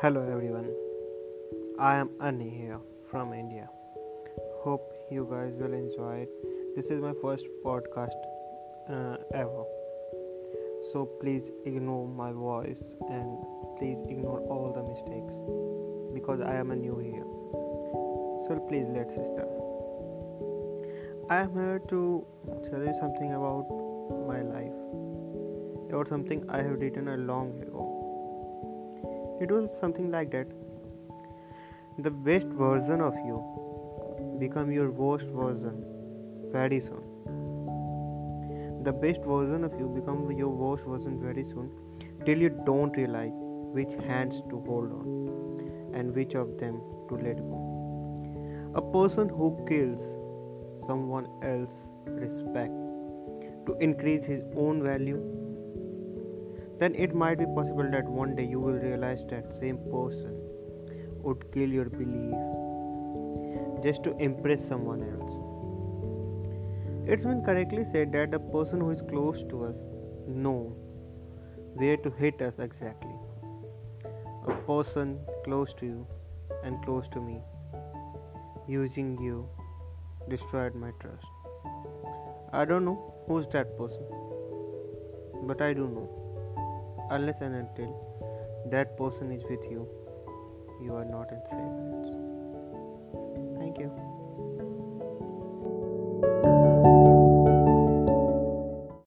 Hello everyone. I am Annie here from India. Hope you guys will enjoy it. This is my first podcast uh, ever. So please ignore my voice and please ignore all the mistakes because I am a new here. So please let's start. I am here to tell you something about my life. About something I have written a long ago it was something like that. The best version of you become your worst version very soon. The best version of you become your worst version very soon till you don't realize which hands to hold on and which of them to let go. A person who kills someone else's respect to increase his own value then it might be possible that one day you will realize that same person would kill your belief just to impress someone else. It's been correctly said that the person who is close to us know where to hit us exactly. A person close to you and close to me using you destroyed my trust. I don't know who's that person, but I do know unless and until that person is with you, you are not in you.